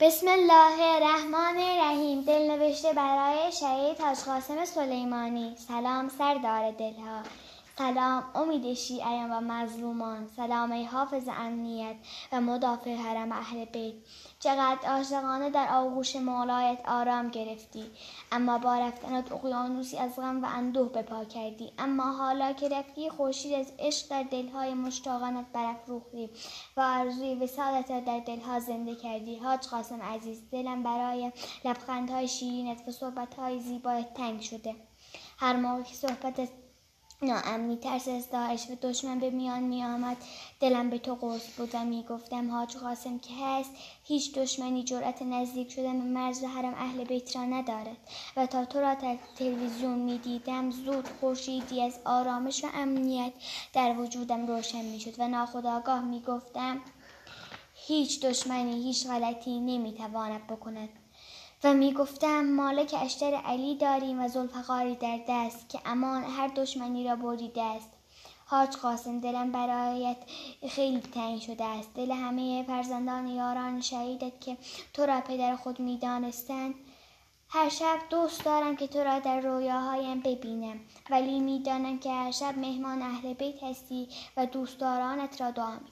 بسم الله الرحمن الرحیم. نوشته برای شهید حاج قاسم سلیمانی. سلام سردار دلها. سلام امید شیعیان و مظلومان. سلام ای حافظ امنیت و مدافع حرم اهل بیت. چقدر عاشقانه در آغوش مولایت آرام گرفتی. اما با رفتنت اقیانوسی از غم و اندوه به پا کردی. اما حالا که رفتی خورشید از عشق در دلهای مشتاقانت برافروختی و آرزوی وسالت را در دلها زنده کردی. حاج قاسم عزیز دلم برای لبخندهای شیرینت و صحبتهای زیبایت تنگ شده. هر موقع که صحبتت ناامنی ترس از داعش و دشمن به میان می آمد دلم به تو قرص بود و می گفتم حاج قاسم که هست هیچ دشمنی جرأت نزدیک شدن به مرز حرم اهل بیت را ندارد. و تا تو را تلویزیون می دیدم زود خورشیدی از آرامش و امنیت در وجودم روشن می شد و ناخداگاه می گفتم هیچ دشمنی هیچ غلطی نمی تواند بکند. و می گفتم مالک اشتر علی داریم و زلفقاری در دست که امان هر دشمنی را بریده است. حاج قاسم دلم برایت خیلی تنگ شده است. دل همه فرزندان یاران شهیدت که تو را پدر خود می دانستند هر شب دوست دارم که تو را در رویاهایم ببینم. ولی می‌دانم که هر شب مهمان اهل بیت هستی و دوستدارانت را دعا می